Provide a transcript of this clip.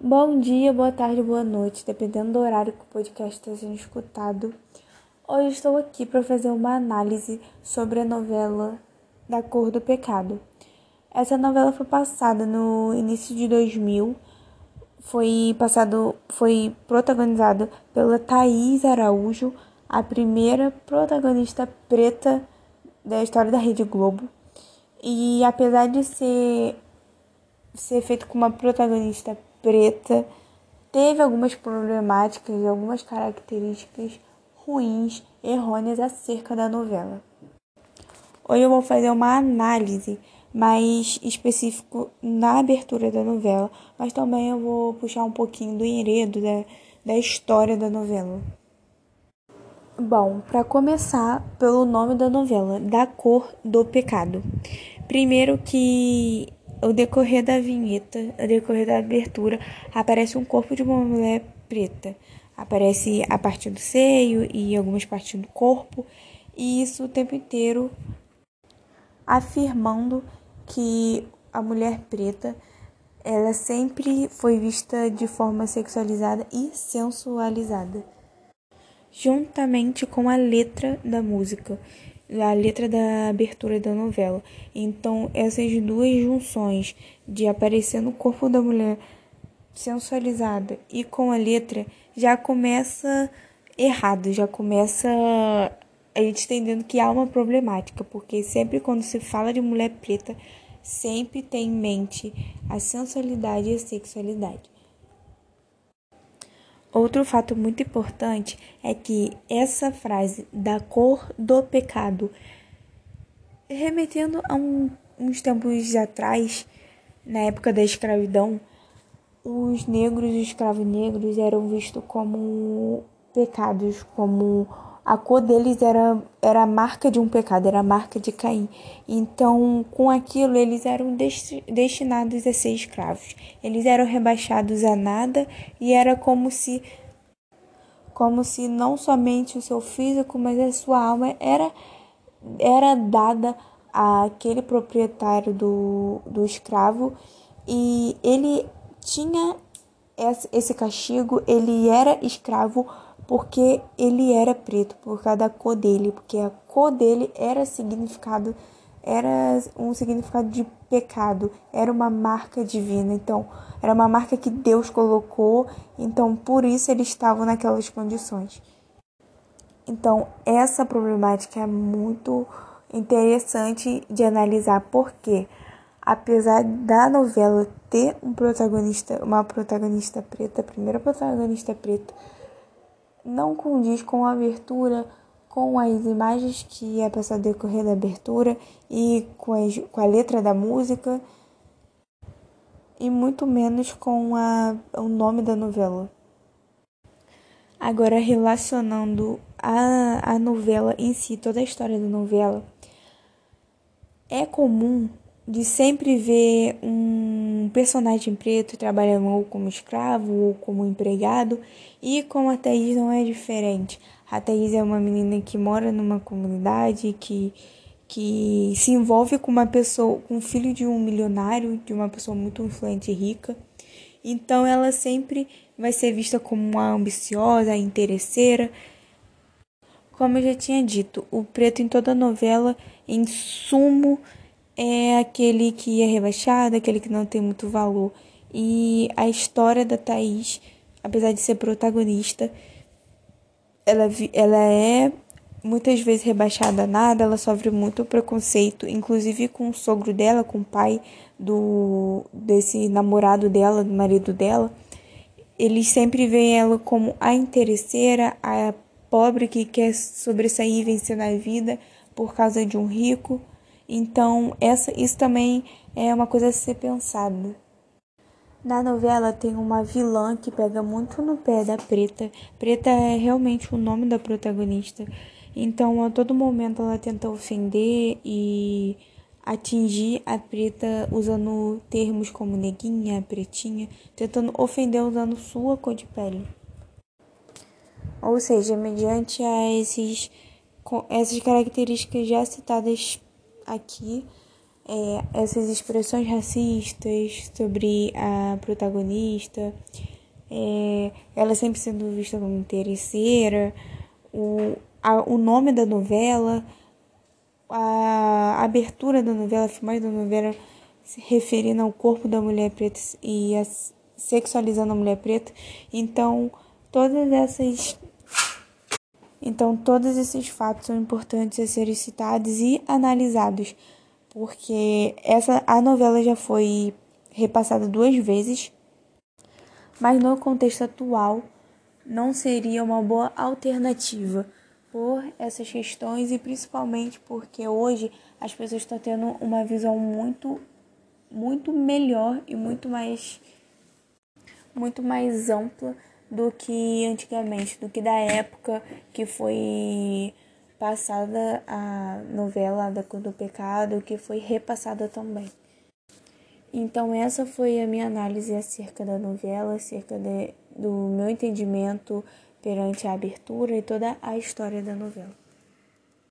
Bom dia, boa tarde, boa noite, dependendo do horário que o podcast está sendo escutado. Hoje estou aqui para fazer uma análise sobre a novela Da Cor do Pecado. Essa novela foi passada no início de 2000, foi passado, foi protagonizada pela Thaís Araújo, a primeira protagonista preta da história da Rede Globo. E apesar de ser ser feito com uma protagonista preta teve algumas problemáticas, algumas características ruins, errôneas acerca da novela. Hoje eu vou fazer uma análise mais específico na abertura da novela, mas também eu vou puxar um pouquinho do enredo da, da história da novela. Bom, para começar pelo nome da novela, Da Cor do Pecado. Primeiro que ao decorrer da vinheta, ao decorrer da abertura, aparece um corpo de uma mulher preta. Aparece a parte do seio e algumas partes do corpo, e isso o tempo inteiro afirmando que a mulher preta ela sempre foi vista de forma sexualizada e sensualizada, juntamente com a letra da música a letra da abertura da novela. Então, essas duas junções de aparecer no corpo da mulher sensualizada e com a letra já começa errado, já começa a gente entendendo que há uma problemática, porque sempre quando se fala de mulher preta, sempre tem em mente a sensualidade e a sexualidade. Outro fato muito importante é que essa frase da cor do pecado, remetendo a um, uns tempos atrás, na época da escravidão, os negros e os escravos negros eram vistos como pecados, como a cor deles era, era a marca de um pecado, era a marca de Caim. Então, com aquilo, eles eram destinados a ser escravos. Eles eram rebaixados a nada e era como se como se não somente o seu físico, mas a sua alma era era dada àquele proprietário do, do escravo e ele tinha esse castigo, ele era escravo porque ele era preto, por causa da cor dele, porque a cor dele era significado, era um significado de pecado, era uma marca divina, então era uma marca que Deus colocou, então por isso eles estavam naquelas condições. Então essa problemática é muito interessante de analisar porque apesar da novela ter um protagonista, uma protagonista preta, a primeira protagonista preta, não condiz com a abertura, com as imagens que é passado decorrer da abertura e com, as, com a letra da música e muito menos com a, o nome da novela. Agora, relacionando a, a novela em si, toda a história da novela, é comum de sempre ver um personagem preto trabalhando ou como escravo ou como empregado, e com a Thaís não é diferente. A Thaís é uma menina que mora numa comunidade que, que se envolve com uma pessoa, com o filho de um milionário, de uma pessoa muito influente e rica. Então ela sempre vai ser vista como uma ambiciosa, interesseira. Como eu já tinha dito, o preto em toda novela, em sumo, é aquele que é rebaixado, aquele que não tem muito valor. E a história da Thaís, apesar de ser protagonista, ela, ela é muitas vezes rebaixada a nada, ela sofre muito preconceito, inclusive com o sogro dela, com o pai do desse namorado dela, do marido dela. Eles sempre veem ela como a interesseira, a pobre que quer sobressair e vencer na vida por causa de um rico. Então, essa, isso também é uma coisa a ser pensada. Na novela tem uma vilã que pega muito no pé da Preta. Preta é realmente o nome da protagonista. Então, a todo momento ela tenta ofender e atingir a preta usando termos como neguinha, pretinha, tentando ofender usando sua cor de pele. Ou seja, mediante a esses, essas características já citadas aqui, é, essas expressões racistas sobre a protagonista, é, ela sempre sendo vista como interesseira, o, a, o nome da novela, a abertura da novela, a filmagem da novela se referindo ao corpo da mulher preta e a, sexualizando a mulher preta. Então, todas essas então, todos esses fatos são importantes a serem citados e analisados, porque essa a novela já foi repassada duas vezes, mas no contexto atual não seria uma boa alternativa por essas questões e principalmente porque hoje as pessoas estão tendo uma visão muito muito melhor e muito mais muito mais ampla do que antigamente, do que da época que foi passada a novela da Cor do Pecado, que foi repassada também. Então essa foi a minha análise acerca da novela, acerca de, do meu entendimento perante a abertura e toda a história da novela.